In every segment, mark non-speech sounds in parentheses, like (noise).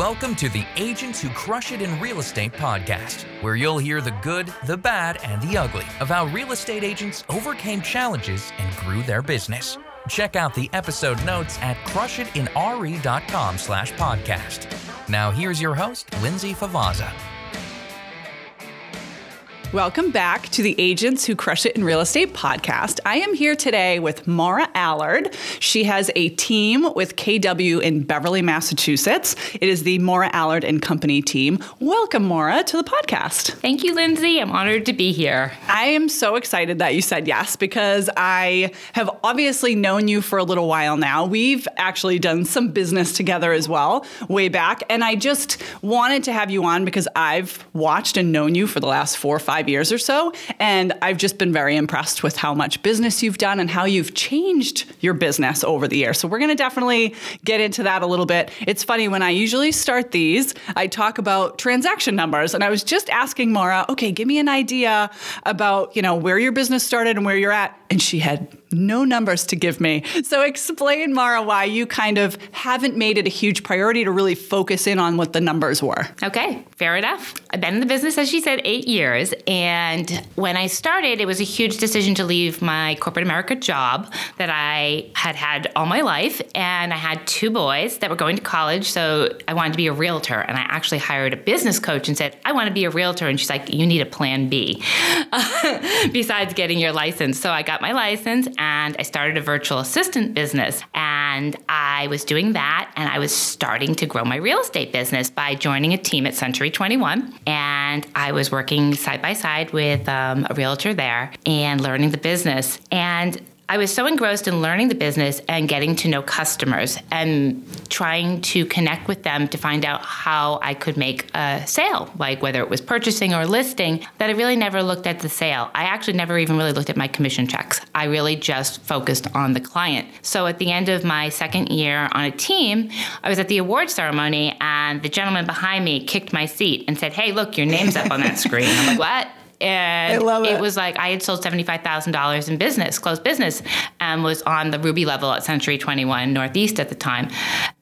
welcome to the Agents Who Crush It in Real Estate podcast, where you'll hear the good, the bad, and the ugly of how real estate agents overcame challenges and grew their business. Check out the episode notes at crushitinre.com slash podcast. Now here's your host, Lindsay Favaza. Welcome back to the Agents Who Crush It in Real Estate podcast. I am here today with Maura Allard. She has a team with KW in Beverly, Massachusetts. It is the Maura Allard and Company team. Welcome, Maura, to the podcast. Thank you, Lindsay. I'm honored to be here. I am so excited that you said yes because I have obviously known you for a little while now. We've actually done some business together as well, way back. And I just wanted to have you on because I've watched and known you for the last four or five five years or so. And I've just been very impressed with how much business you've done and how you've changed your business over the years. So we're going to definitely get into that a little bit. It's funny, when I usually start these, I talk about transaction numbers. And I was just asking Mara, okay, give me an idea about, you know, where your business started and where you're at. And she had no numbers to give me. So explain, Mara, why you kind of haven't made it a huge priority to really focus in on what the numbers were. Okay, fair enough. I've been in the business, as she said, eight years. And when I started, it was a huge decision to leave my corporate America job that I had had all my life. And I had two boys that were going to college. So I wanted to be a realtor. And I actually hired a business coach and said, I want to be a realtor. And she's like, You need a plan B (laughs) besides getting your license. So I got my license and I started a virtual assistant business. And I was doing that and I was starting to grow my real estate business by joining a team at Century 21. And I was working side by side with um, a realtor there and learning the business. And I was so engrossed in learning the business and getting to know customers and trying to connect with them to find out how I could make a sale, like whether it was purchasing or listing, that I really never looked at the sale. I actually never even really looked at my commission checks. I really just focused on the client. So at the end of my second year on a team, I was at the award ceremony and the gentleman behind me kicked my seat and said, Hey, look, your name's up on that screen. I'm like, What? And it. it. was like I had sold seventy five thousand dollars in business, closed business, and was on the Ruby level at Century Twenty One Northeast at the time,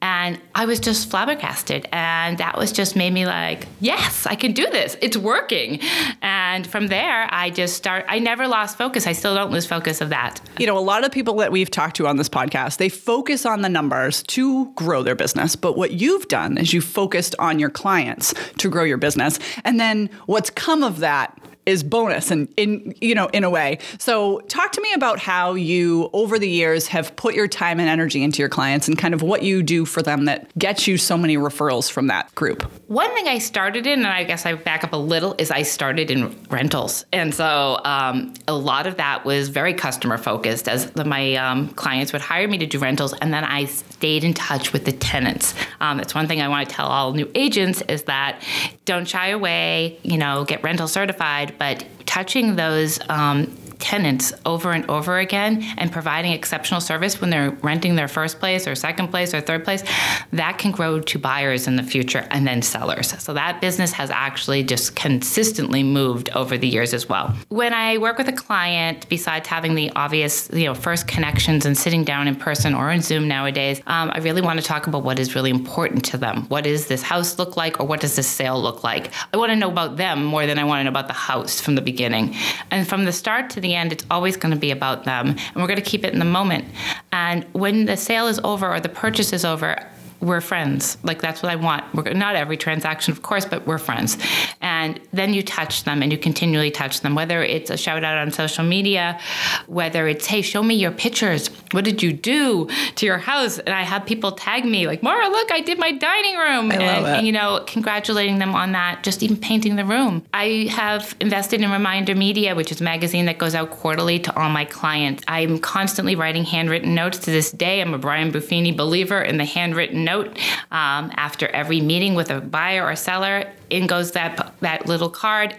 and I was just flabbergasted, and that was just made me like, yes, I can do this. It's working, and from there I just start. I never lost focus. I still don't lose focus of that. You know, a lot of people that we've talked to on this podcast, they focus on the numbers to grow their business, but what you've done is you focused on your clients to grow your business, and then what's come of that is bonus and in you know in a way. So talk to me about how you over the years have put your time and energy into your clients and kind of what you do for them that gets you so many referrals from that group. One thing I started in, and I guess I back up a little, is I started in rentals, and so um, a lot of that was very customer focused. As the, my um, clients would hire me to do rentals, and then I stayed in touch with the tenants. Um, that's one thing I want to tell all new agents is that don't shy away. You know, get rental certified but touching those um, tenants over and over again and providing exceptional service when they're renting their first place or second place or third place, that can grow to buyers in the future and then sellers. So that business has actually just consistently moved over the years as well. When I work with a client, besides having the obvious, you know, first connections and sitting down in person or in Zoom nowadays, um, I really want to talk about what is really important to them. What does this house look like or what does this sale look like? I want to know about them more than I want to know about the house from the beginning. And from the start to the the end, it's always going to be about them. And we're going to keep it in the moment. And when the sale is over or the purchase is over, we're friends. Like that's what I want. We're not every transaction, of course, but we're friends. And then you touch them and you continually touch them, whether it's a shout out on social media, whether it's, hey, show me your pictures. What did you do to your house? And I have people tag me like, Mara, look, I did my dining room. And, and, you know, congratulating them on that, just even painting the room. I have invested in Reminder Media, which is a magazine that goes out quarterly to all my clients. I'm constantly writing handwritten notes to this day. I'm a Brian Buffini believer in the handwritten note um, after every meeting with a buyer or seller. In goes that that little card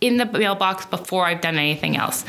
in the mailbox before I've done anything else.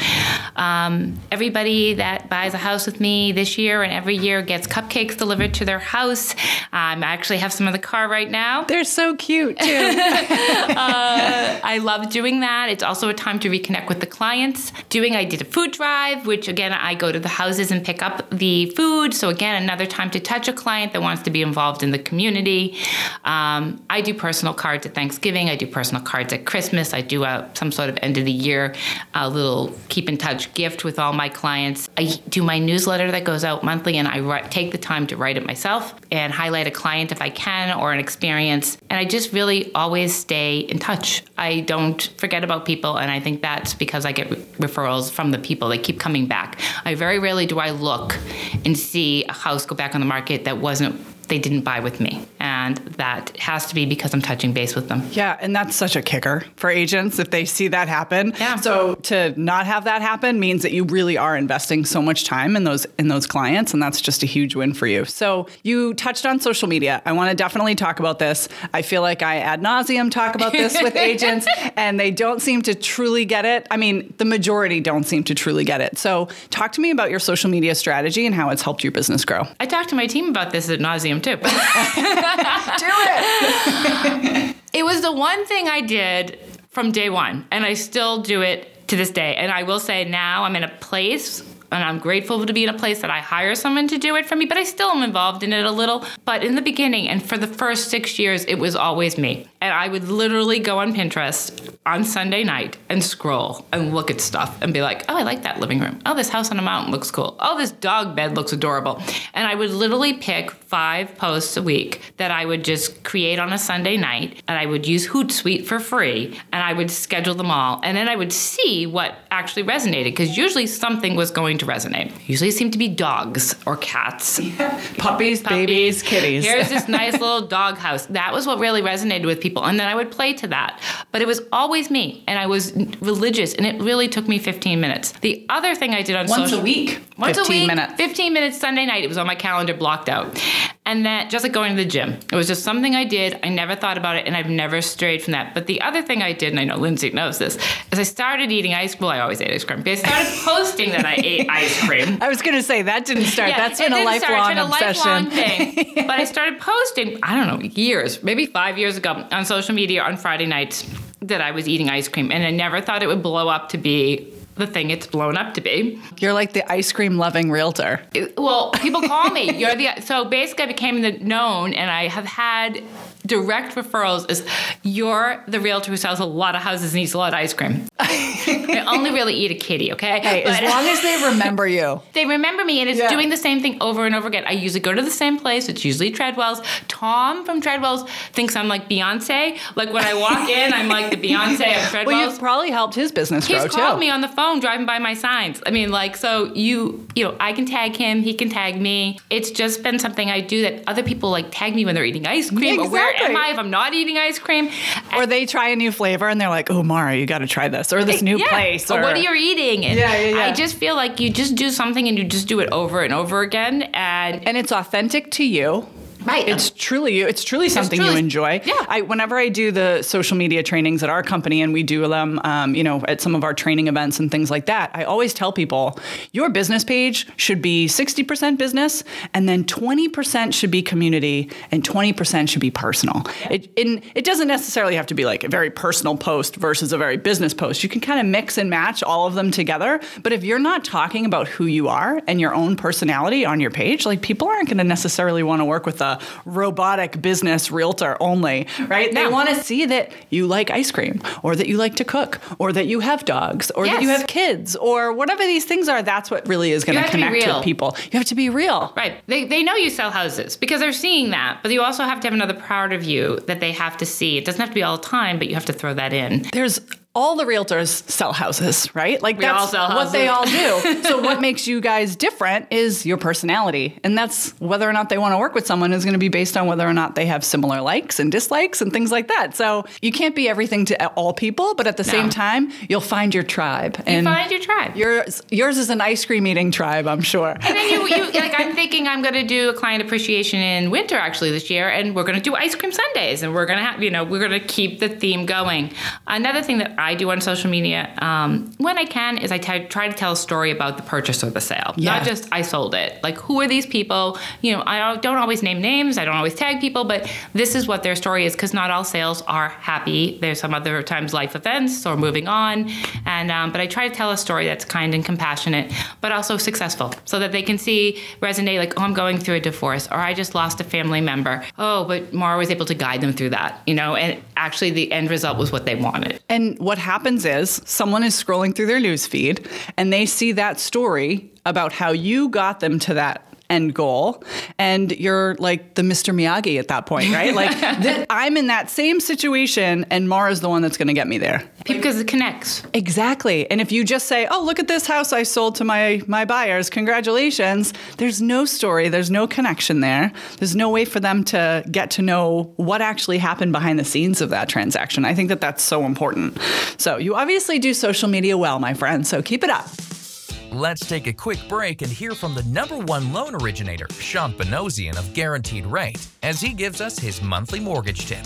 Um, everybody that buys a house with me this year and every year gets cupcakes delivered to their house. Um, I actually have some in the car right now. They're so cute too. (laughs) uh, I love doing that. It's also a time to reconnect with the clients. Doing, I did a food drive, which again, I go to the houses and pick up the food. So again, another time to touch a client that wants to be involved in the community. Um, I do personal cards at Thanksgiving. I do personal cards at Christmas. I do a, some sort of end of the year, a little keep in touch gift with all my clients. I do my newsletter that goes out monthly, and I write, take the time to write it myself and highlight a client if I can or an experience. And I just really always stay in touch. I don't forget about people, and I think that's because I get re- referrals from the people. They keep coming back. I very rarely do I look and see a house go back on the market that wasn't they didn't buy with me. And that has to be because I'm touching base with them. Yeah, and that's such a kicker for agents if they see that happen. Yeah. So to not have that happen means that you really are investing so much time in those in those clients and that's just a huge win for you. So you touched on social media. I want to definitely talk about this. I feel like I ad nauseam talk about this with (laughs) agents and they don't seem to truly get it. I mean, the majority don't seem to truly get it. So talk to me about your social media strategy and how it's helped your business grow. I talked to my team about this at nauseum too. (laughs) Do it. it was the one thing I did from day one, and I still do it to this day. And I will say now I'm in a place and I'm grateful to be in a place that I hire someone to do it for me, but I still am involved in it a little. But in the beginning and for the first six years, it was always me. And I would literally go on Pinterest on Sunday night and scroll and look at stuff and be like, oh, I like that living room. Oh, this house on a mountain looks cool. Oh, this dog bed looks adorable. And I would literally pick five posts a week that I would just create on a Sunday night and I would use Hootsuite for free and I would schedule them all. And then I would see what actually resonated because usually something was going to resonate. Usually it seemed to be dogs or cats. Yeah. Puppies, (laughs) Puppies, babies, kitties. Here's this (laughs) nice little dog house. That was what really resonated with people. And then I would play to that. But it was always me. And I was religious. And it really took me 15 minutes. The other thing I did on Once social, a week. Once 15 a week. minutes. 15 minutes Sunday night. It was on my calendar blocked out. And that just like going to the gym. It was just something I did. I never thought about it and I've never strayed from that. But the other thing I did, and I know Lindsay knows this, is I started eating ice cream. Well, I always ate ice cream. But I started (laughs) posting that I ate ice cream. I was going to say that didn't start. Yeah, That's been a start. lifelong It's been a obsession. lifelong thing. (laughs) but I started posting, I don't know, years, maybe five years ago on social media on Friday nights that I was eating ice cream. And I never thought it would blow up to be the thing it's blown up to be. You're like the ice cream loving realtor. It- well, people call me. You're the so basically I became the known, and I have had direct referrals is you're the realtor who sells a lot of houses and eats a lot of ice cream. (laughs) I only really eat a kitty, okay? Hey, as long as they (laughs) remember you. they remember me and it's Yeah. doing the same thing over and over again. I usually go to the same place. It's usually Treadwell's. Tom from Treadwell's thinks I'm like Beyonce. Like when I walk (laughs) in, I'm like the Beyonce of Treadwell's. Well, you've probably helped his business He's grow called me on the phone driving by my signs. I mean, like, so you, you know, I can tag him, he can tag me. It's just been something I do that other people like tag me when they're eating ice cream. Or where Exactly. Am I if I'm not eating ice cream? or they try a new flavor and they're like, "Oh, Mara, you got to try this," or this eh, new Yeah. place, or, what are you eating? And Yeah, yeah, yeah. I just feel like you just do something and you just do it over and over again. And and it's authentic to you. Right. It's truly you. It's truly something you truly- enjoy. Yeah. I whenever I do the social media trainings at our company and we do them, um, you know, at some of our training events and things like that, I always tell people your business page should be 60% business and then 20% should be community and 20% should be personal. It in, it doesn't necessarily have to be like a very personal post versus a very business post. You can kind of mix and match all of them together. But if you're not talking about who you are and your own personality on your page, like people aren't going to necessarily want to work with a robotic business realtor only, right? They No. want to see that you like ice cream or that you like to cook or that you have dogs or that you have kids or whatever these things are. That's what really is going to connect with people. You have to be real. Right. They, they know you sell houses because they're seeing that. But you also have to have another part of you that they have to see. It doesn't have to be all the time, but you have to throw that in. There's all the realtors sell houses, right? Like We all that's what they all do. so what (laughs) makes you guys different is your personality. And that's whether or not they want to work with someone is going to be based on whether or not they have similar likes and dislikes and things like that. So you can't be everything to all people, but at the same time, you'll find your tribe. You find your tribe. yours yours is an ice cream eating tribe, I'm sure. and then you, you like I'm thinking I'm going to do a client appreciation in winter actually this year, and we're going to do ice cream Sundays, and we're going to have you know we're going to keep the theme going. Another thing that I do on social media um, when I can is I t- try to tell a story about the purchase or the sale, Yeah. not just I sold it. Like who are these people? You know, I don't always name names. I don't always tag people, but this is what their story is because not all sales are happy. There's some other times life events or moving on, and um, but I try to tell a story that's kind and compassionate, but also successful, so that they can see resonate. Like, oh, I'm going through a divorce, or I just lost a family member. Oh, but Mara was able to guide them through that, you know, and actually the end result was what they wanted. And what happens is someone is scrolling through their news feed and they see that story about how you got them to that end goal and you're like the Mr. Miyagi at that point, right? Like (laughs) th- I'm in that same situation and Mara's the one that's going to get me there. Because it connects. Exactly. And if you just say, "Oh, look at this house I sold to my my buyers. Congratulations." There's no story, there's no connection there. There's no way for them to get to know what actually happened behind the scenes of that transaction. I think that that's so important. So, you obviously do social media well, my friend. So, keep it up. Let's take a quick break and hear from the number one loan originator, Sean Banosian of Guaranteed Rate, as he gives us his monthly mortgage tip.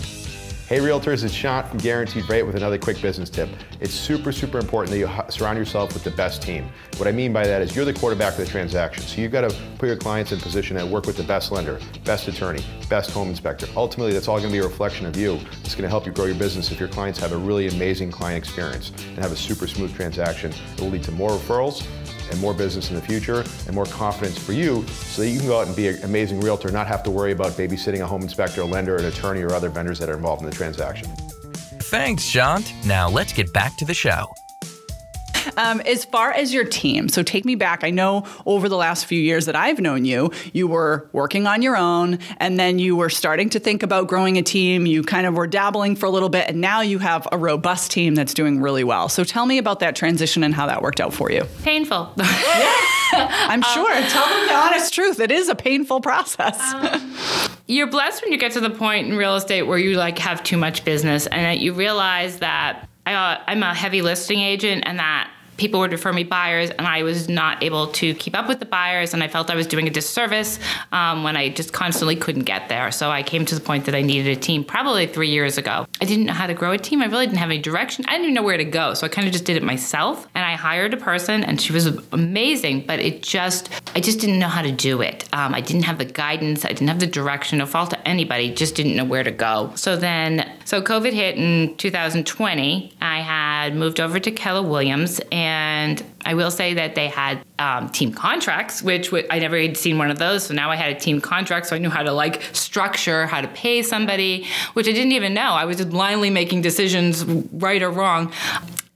Hey Realtors, it's Sean from Guaranteed Rate with another quick business tip. It's super, super important that you surround yourself with the best team. What I mean by that is you're the quarterback of the transaction, so you've got to put your clients in position and work with the best lender, best attorney, best home inspector. Ultimately, that's all going to be a reflection of you. It's going to help you grow your business if your clients have a really amazing client experience and have a super smooth transaction. It will lead to more referrals and more business in the future and more confidence for you so that you can go out and be an amazing realtor, not have to worry about babysitting a home inspector, a lender, an attorney, or other vendors that are involved in the transaction. Thanks, Sean. Now let's get back to the show. Um, as far as your team, so take me back. I know over the last few years that I've known you, you were working on your own, and then you were starting to think about growing a team. You kind of were dabbling for a little bit, and now you have a robust team that's doing really well. So tell me about that transition and how that worked out for you. Painful. (laughs) Yeah, I'm (laughs) sure. tell them the honest truth. It is a painful process. you're blessed when you get to the point in real estate where you like have too much business and that you realize that I, uh, I'm a heavy listing agent and that people would refer me buyers and I was not able to keep up with the buyers and I felt I was doing a disservice um, when I just constantly couldn't get there. So I came to the point that I needed a team probably three years ago. I didn't know how to grow a team. I really didn't have any direction. I didn't even know where to go. So I kind of just did it myself and I hired a person and she was amazing, but it just, I just didn't know how to do it. Um, I didn't have the guidance. I didn't have the direction. No fault to anybody, just didn't know where to go. So then, so COVID hit in 2020. Had moved over to Keller Williams and I will say that they had um, team contracts, which w- I never had seen one of those. So now I had a team contract, so I knew how to like structure, how to pay somebody, which I didn't even know. I was just blindly making decisions, right or wrong.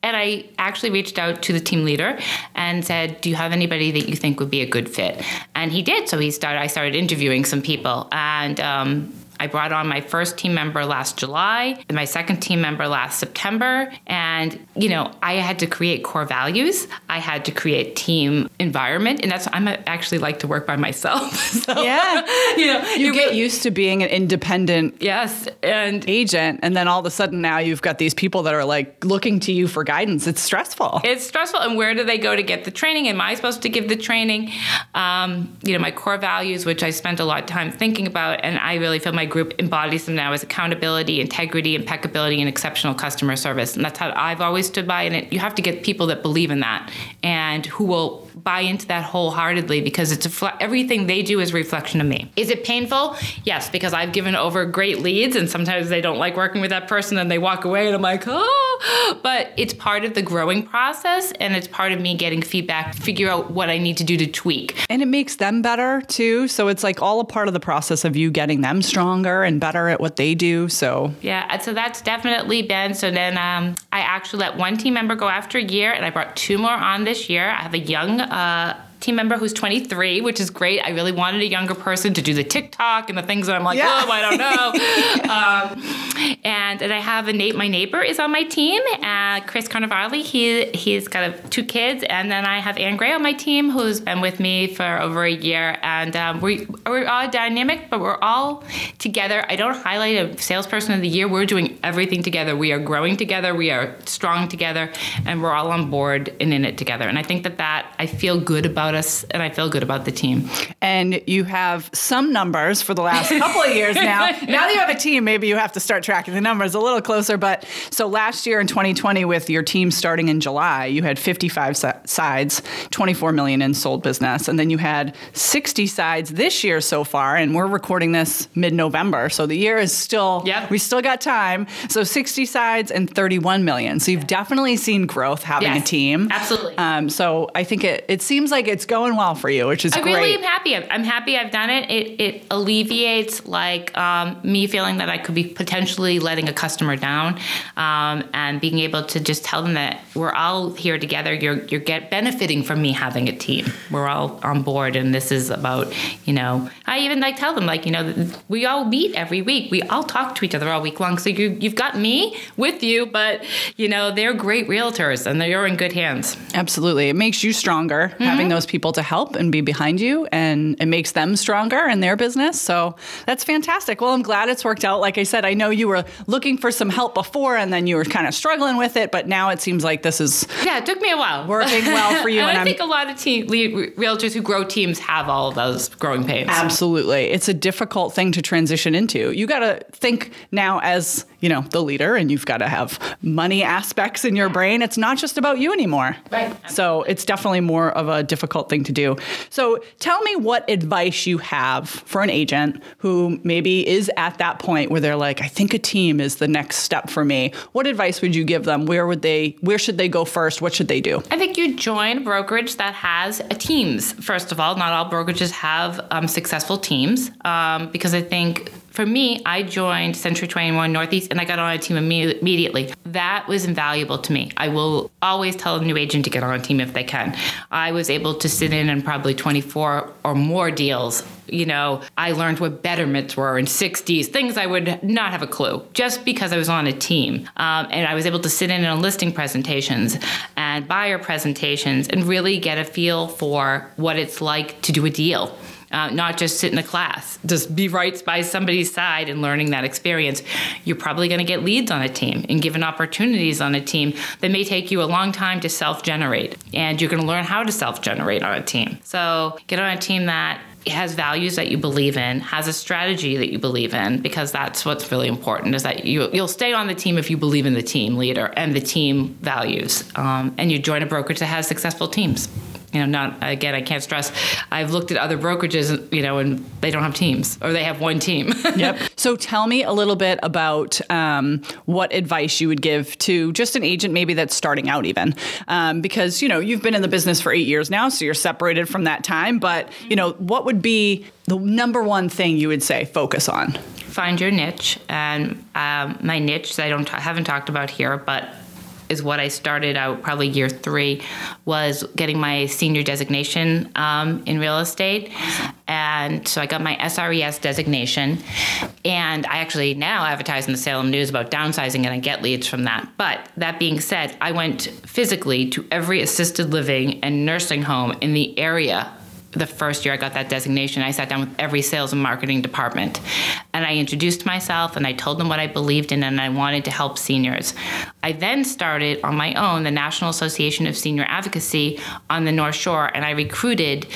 And I actually reached out to the team leader and said, "Do you have anybody that you think would be a good fit?" And he did. So he started. I started interviewing some people, and um, I brought on my first team member last July, and my second team member last September. And, you know, I had to create core values. I had to create team environment. And that's, I'm actually like to work by myself. (laughs) so, Yeah. you know, You get really- used to being an independent Yes. And agent, and then all of a sudden now you've got these people that are like looking to you for guidance. It's stressful. it's stressful. And where do they go to get the training? Am I supposed to give the training? Um, you know, my core values, which I spent a lot of time thinking about, and I really feel my group embodies them now as accountability, integrity, impeccability, and exceptional customer service. And that's how I've always stood by. And it, you have to get people that believe in that and who will buy into that wholeheartedly because it's a fle- everything they do is reflection of me. Is it painful? Yes, because I've given over great leads, and sometimes they don't like working with that person, and they walk away, and I'm like, oh. But it's part of the growing process, and it's part of me getting feedback, to figure out what I need to do to tweak. And it makes them better too. So it's like all a part of the process of you getting them stronger and better at what they do. So Yeah, so that's definitely been. So then um, I actually let one team member go after a year, and I brought two more on this year. I have a young uh, team member who's 23, which is great. I really wanted a younger person to do the TikTok and the things that I'm like, Yeah. oh, I don't know. (laughs) um, and, and I have a Nate, my neighbor, is on my team. Uh, Chris Carnivale, he he's got a, two kids, and then I have Anne Gray on my team, who's been with me for over a year. And um, we we're all dynamic, but we're all together. I don't highlight a salesperson of the year. We're doing everything together. We are growing together. We are strong together, and we're all on board and in it together. And I think that that I feel good about about us, and I feel good about the team. And you have some numbers for the last couple of years now. (laughs) Now that you have a team, maybe you have to start tracking the numbers a little closer. But so last year in 2020, with your team starting in July, you had 55 sides, 24 million in sold business, and then you had 60 sides this year so far. And we're recording this mid-November, so the year is still Yep. we still got time. So 60 sides and 31 million. So you've definitely seen growth having a team. absolutely. Um, so I think it it seems like it's going well for you, which is I great. really am happy. I'm- I'm happy I've done it. It, it alleviates like um, me feeling that I could be potentially letting a customer down, um, and being able to just tell them that we're all here together. You're you're get benefiting from me having a team. We're all on board, and this is about you know. I even like tell them like you know we all meet every week. We all talk to each other all week long. So you you've got me with you, but you know they're great realtors, and they're in good hands. Absolutely. It makes you stronger Mm-hmm. having those people to help and be behind you, and it makes them stronger in their business. So that's fantastic. Well, I'm glad it's worked out. Like I said, I know you were looking for some help before and then you were kind of struggling with it, but now it seems like this is Yeah, it took me a while. Working well for you, (laughs) and, and I think a lot of team, le- realtors who grow teams have all of those growing pains. absolutely. It's a difficult thing to transition into. You got to think now as, you know, the leader and you've got to have money aspects in your brain. It's not just about you anymore. Right. So it's definitely more of a difficult thing to do. So tell me what advice you have for an agent who maybe is at that point where they're like, I think a team is the next step for me. What advice would you give them? Where would they where should they go first? What should they do? I think you join brokerage that has a teams. First of all, not all brokerages have um, successful teams um, because I think for me, I joined Century 21 Northeast and I got on a team imme- immediately. That was invaluable to me. I will always tell a new agent to get on a team if they can. I was able to sit in on probably 24 or more deals. You know, I learned what betterments were in 6Ds, things I would not have a clue just because I was on a team. Um, and I was able to sit in on listing presentations and buyer presentations and really get a feel for what it's like to do a deal. Uh, not just sit in a class, just be right by somebody's side and learning that experience. You're probably going to get leads on a team and given opportunities on a team that may take you a long time to self generate. And you're going to learn how to self generate on a team. So get on a team that has values that you believe in, has a strategy that you believe in, because that's what's really important. Is that you you'll stay on the team if you believe in the team leader and the team values, um, and you join a brokerage that has successful teams. You know, not again. I can't stress. I've looked at other brokerages, you know, and they don't have teams, or they have one team. (laughs) Yep. So tell me a little bit about um, what advice you would give to just an agent maybe that's starting out even, um, because you know you've been in the business for eight years now, so you're separated from that time. But you know what would be the number one thing you would say focus on? Find your niche, and um, my niche that I don't I haven't talked about here, but is what I started out probably year three was getting my senior designation um, in real estate. And so I got my SRES designation. And I actually now advertise in the Salem News about downsizing and I get leads from that. But that being said, I went physically to every assisted living and nursing home in the area the first year I got that designation, I sat down with every sales and marketing department and I introduced myself and I told them what I believed in and I wanted to help seniors. I then started on my own the National Association of Senior Advocacy on the North Shore and I recruited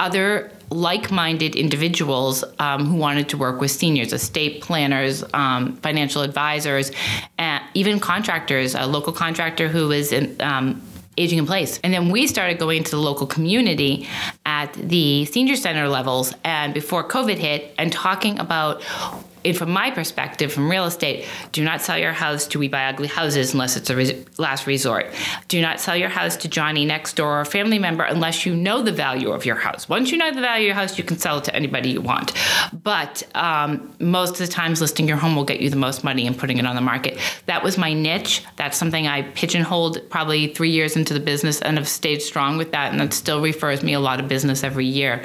other like-minded individuals um, who wanted to work with seniors, estate planners, um, financial advisors, and even contractors. A local contractor who was in. Um, aging in place. And then we started going to the local community at the senior center levels and before COVID hit and talking about and from my perspective, from real estate, do not sell your house to We Buy Ugly Houses unless it's a last resort. Do not sell your house to Johnny next door or a family member unless you know the value of your house. Once you know the value of your house, you can sell it to anybody you want. But um, most of the times, listing your home will get you the most money and putting it on the market. That was my niche. That's something I pigeonholed probably three years into the business and have stayed strong with that. And that still refers me a lot of business every year.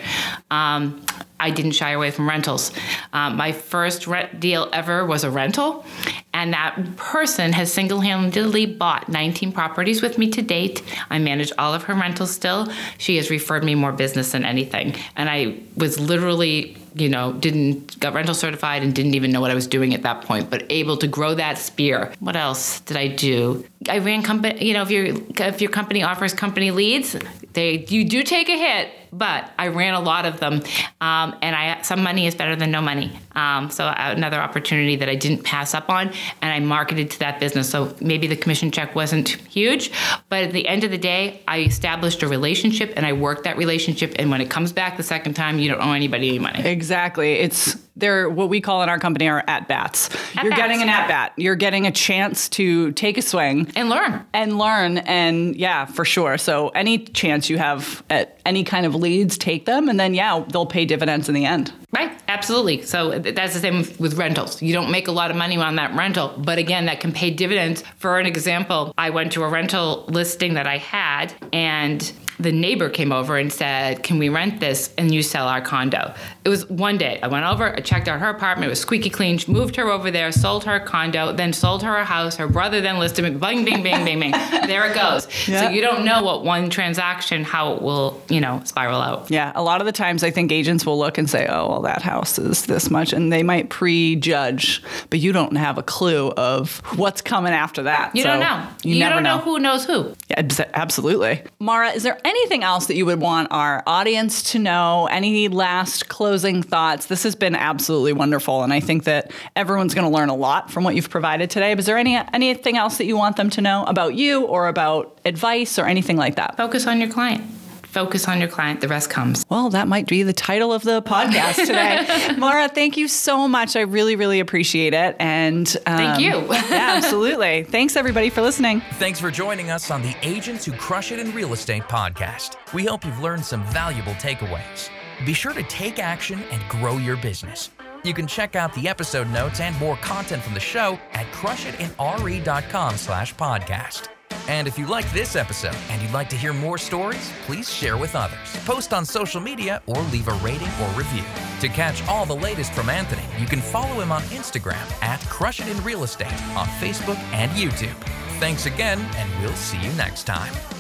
Um, I didn't shy away from rentals. Um, my first rent deal ever was a rental, and that person has single handedly bought 19 properties with me to date. I manage all of her rentals still. She has referred me more business than anything. And I was literally you know, didn't got rental certified and didn't even know what I was doing at that point, but able to grow that spear. What else did I do? I ran company. You know, if your if your company offers company leads, they you do take a hit, but I ran a lot of them, um, and I some money is better than no money. Um, so another opportunity that I didn't pass up on, and I marketed to that business. So maybe the commission check wasn't huge, but at the end of the day, I established a relationship and I worked that relationship. And when it comes back the second time, you don't owe anybody any money. Exactly. It's they're what we call in our company are at bats. At You're bats, getting an at bat. You're getting a chance to take a swing And learn. and learn and yeah for sure so any chance you have at any kind of leads take them and then yeah they'll pay dividends in the end Right, absolutely. So that's the same with rentals. You don't make a lot of money on that rental, but again, that can pay dividends. For an example, I went to a rental listing that I had, and the neighbor came over and said, Can we rent this and you sell our condo? It was one day. I went over, I checked out her apartment, it was squeaky clean, moved her over there, sold her condo, then sold her a house. Her brother then listed it, bing, bing, bing, bing, bing. (laughs) There it goes. Yeah. So you don't know what one transaction, how it will, you know, spiral out. yeah a lot of the times i think agents will look and say oh well that house is this much and they might prejudge but you don't have a clue of what's coming after that You So don't know. you, You, never don't know. who knows who. Yeah, absolutely. Mara, is there anything else that you would want our audience to know? Any last closing thoughts? This has been absolutely wonderful, and I think that everyone's going to learn a lot from what you've provided today. But is there any anything else that you want them to know about you or about advice or anything like that? Focus on your client. Focus on your client. The rest comes. Well, that might be the title of the podcast today. (laughs) Mara, thank you so much. I really, really appreciate it. And um, Thank you. (laughs) yeah, absolutely. Thanks everybody for listening. Thanks for joining us on the Agents Who Crush It in Real Estate podcast. We hope you've learned some valuable takeaways. Be sure to take action and grow your business. You can check out the episode notes and more content from the show at crushitinre.com slash podcast. And if you like this episode and you'd like to hear more stories, please share with others. Post on social media or leave a rating or review. To catch all the latest from Anthony, you can follow him on Instagram at Crush It in Real Estate on Facebook and YouTube. Thanks again, and we'll see you next time.